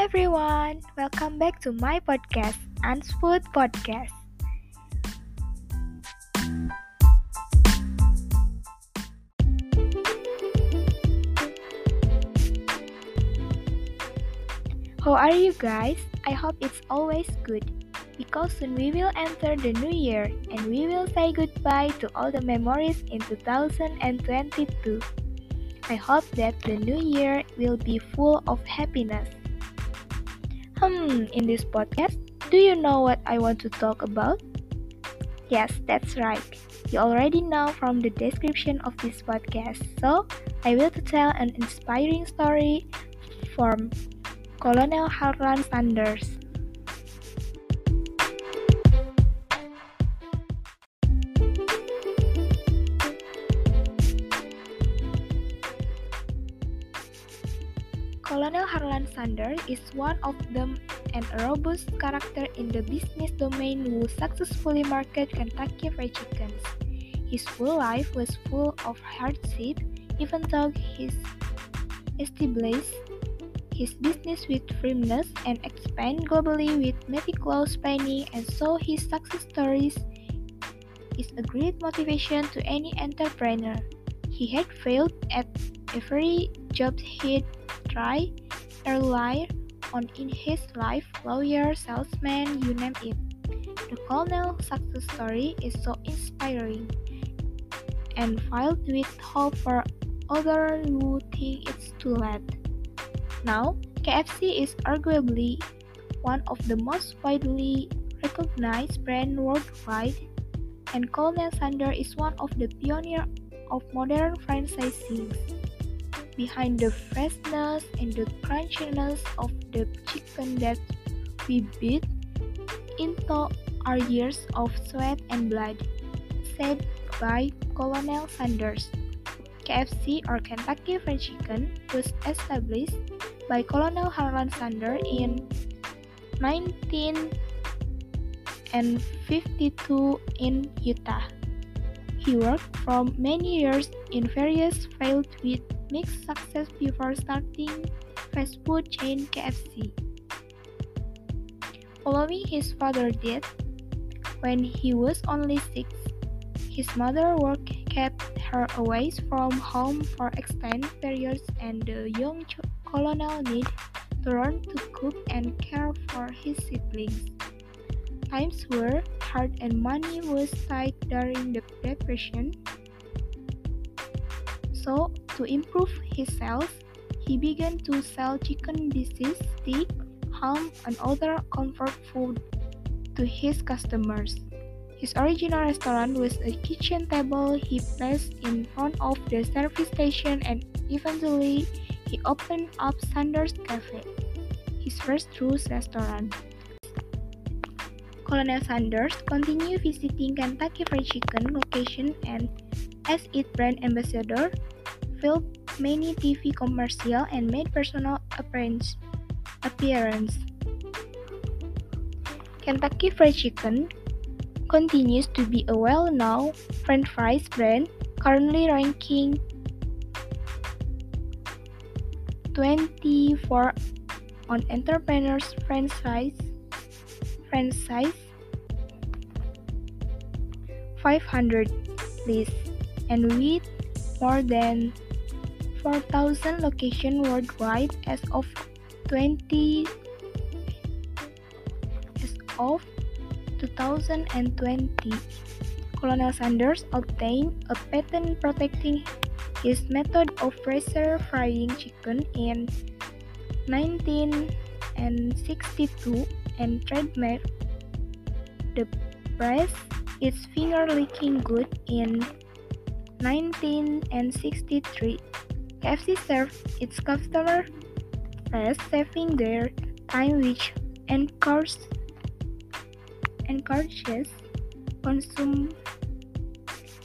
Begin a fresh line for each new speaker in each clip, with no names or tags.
everyone, welcome back to my podcast, Unsfood Podcast. How are you guys? I hope it's always good because soon we will enter the new year and we will say goodbye to all the memories in 2022. I hope that the new year will be full of happiness. Hmm, in this podcast, do you know what I want to talk about? Yes, that's right. You already know from the description of this podcast. So, I will to tell an inspiring story from Colonel Harland Sanders. Harland is one of them and a robust character in the business domain who successfully marketed Kentucky Fried Chickens. His full life was full of hardship, even though he established his business with firmness and expand globally with meticulous planning and so his success stories is a great motivation to any entrepreneur. He had failed at every job he'd try earlier on in his life, lawyer, salesman, you name it. The Colonel success story is so inspiring and filled with hope for others who think it's too late. Now, KFC is arguably one of the most widely recognized brands worldwide, and Colonel Sanders is one of the pioneers of modern franchising behind the freshness and the crunchiness of the chicken that we beat into our years of sweat and blood, said by Colonel Sanders. KFC or Kentucky Fried Chicken was established by Colonel Harland Sanders in 1952 in Utah. He worked for many years in various fields with mixed success before starting fast food chain KFC. Following his father's death, when he was only six, his mother work kept her away from home for extended periods and the young colonel needed to learn to cook and care for his siblings. Times were hard and money was tight during the Depression. So, to improve his sales, he began to sell chicken dishes, steak, ham, and other comfort food to his customers. His original restaurant was a kitchen table he placed in front of the service station and eventually he opened up Sanders Cafe, his first true restaurant. Colonel Sanders continued visiting Kentucky Fried Chicken location and as its brand ambassador, filmed many TV commercials and made personal appearance. appearance. Kentucky Fried Chicken continues to be a well-known franchise brand, currently ranking 24 on Entrepreneur's franchise franchise 500 list and with more than 4,000 locations worldwide as of 20 as of 2020. Colonel Sanders obtained a patent protecting his method of pressure frying chicken in 1962 and trademarked the press its finger licking good in 1963. KFC served its customer first, saving their time which encourages encourages consum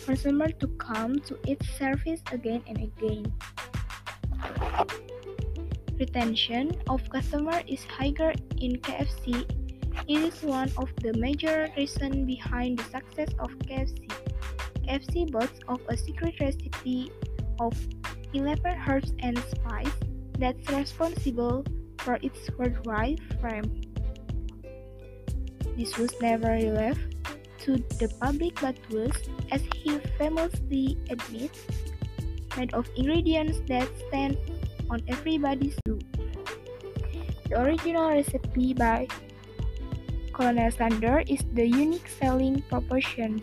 consumer to come to its service again and again. Retention of customer is higher in KFC. It is one of the major reasons behind the success of KFC. KFC boasts of a secret recipe of 11 herbs and spices that's responsible for its worldwide fame. This was never revealed to the public but was, as he famously admits, made of ingredients that stand on everybody's. The original recipe by Colonel Sanders is the unique selling proportion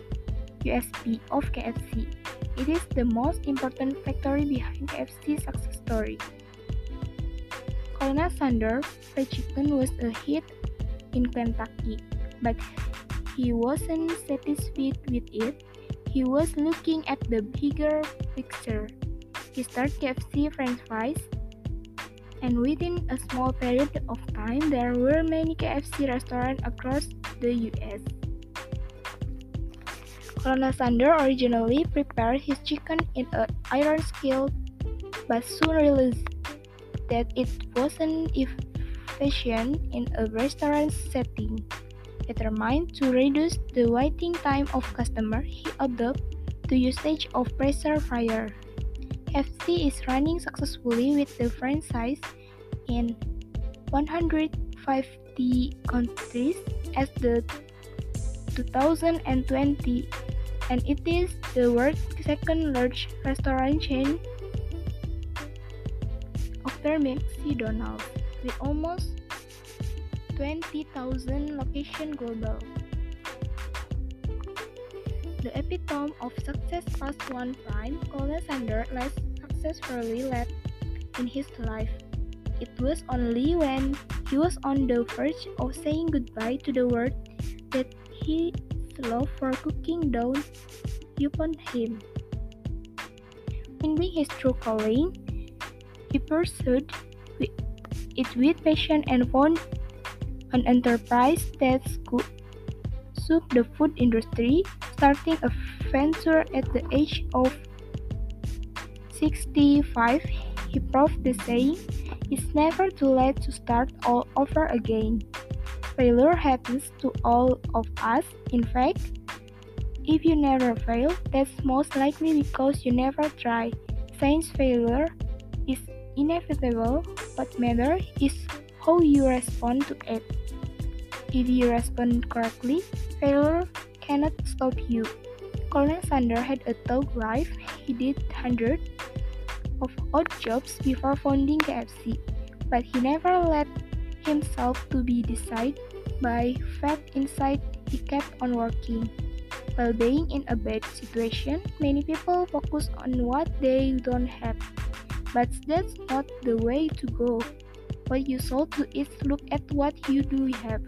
USP of KFC. It is the most important factor behind KFC's success story. Colonel Sanders fried chicken was a hit in Kentucky, but he wasn't satisfied with it. He was looking at the bigger picture. He started KFC franchise, and within a small period of time, there were many KFC restaurants across the US. Colonel Sanders originally prepared his chicken in an iron skillet, but soon realized that it wasn't efficient in a restaurant setting. Determined to reduce the waiting time of customers, he adopted the usage of pressure fryer. KFC is running successfully with the franchise in 150 countries as the 2020 and it is the world's second largest restaurant chain after McDonald's, with almost 20,000 locations global. The epitome of success past one prime, Colonel Sanders less successfully led in his life. It was only when he was on the verge of saying goodbye to the world that his love for cooking dawned upon him. Finding his true calling, he pursued it with passion and found an enterprise that could serve the food industry, starting a venture at the age of 65. He proved the saying, it's never too late to start all over again. Failure happens to all of us. In fact, if you never fail, that's most likely because you never try. Since failure is inevitable. What matters is how you respond to it. If you respond correctly, failure cannot stop you. Colonel Sanders had a tough life. He did hundreds of odd jobs before founding KFC, but he never let himself to be decided by fate inside. He kept on working. While being in a bad situation, many people focus on what they don't have but that's not the way to go. What you should do is look at what you do have.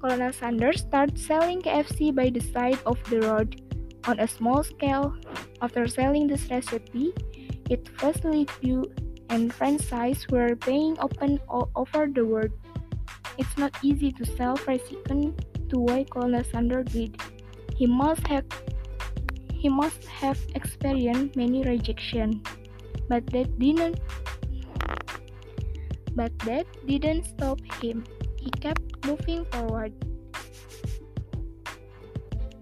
Colonel Sanders started selling KFC by the side of the road on a small scale. After selling this recipe, it firstly grew and franchises were being opened all over the world. It's not easy to sell fried chicken to way Colonel Sanders did. He must have he must have experienced many rejection but that didn't but that didn't stop him. He kept moving forward.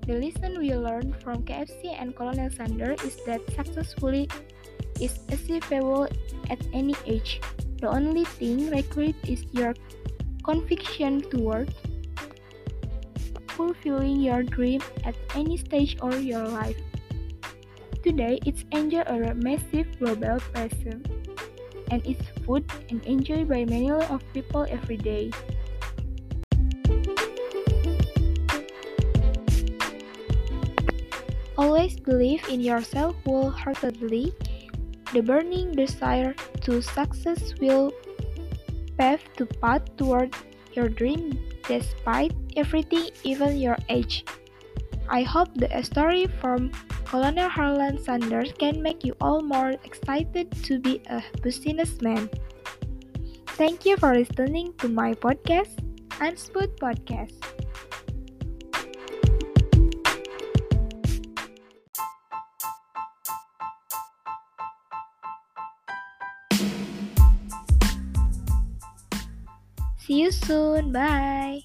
The lesson we learned from KFC and Colonel Sanders is that successfully is achievable at any age. The only thing required is your conviction toward fulfilling your dream at any stage of your life. Today, it's enjoyed a massive global presence and it's food and enjoyed by millions of people every day. Always believe in yourself wholeheartedly. The burning desire to success will pave the path toward your dream despite everything, even your age. I hope the story from Colonel Harland Sanders can make you all more excited to be a businessman. Thank you for listening to my podcast, Unspoot Podcast. See you soon. Bye.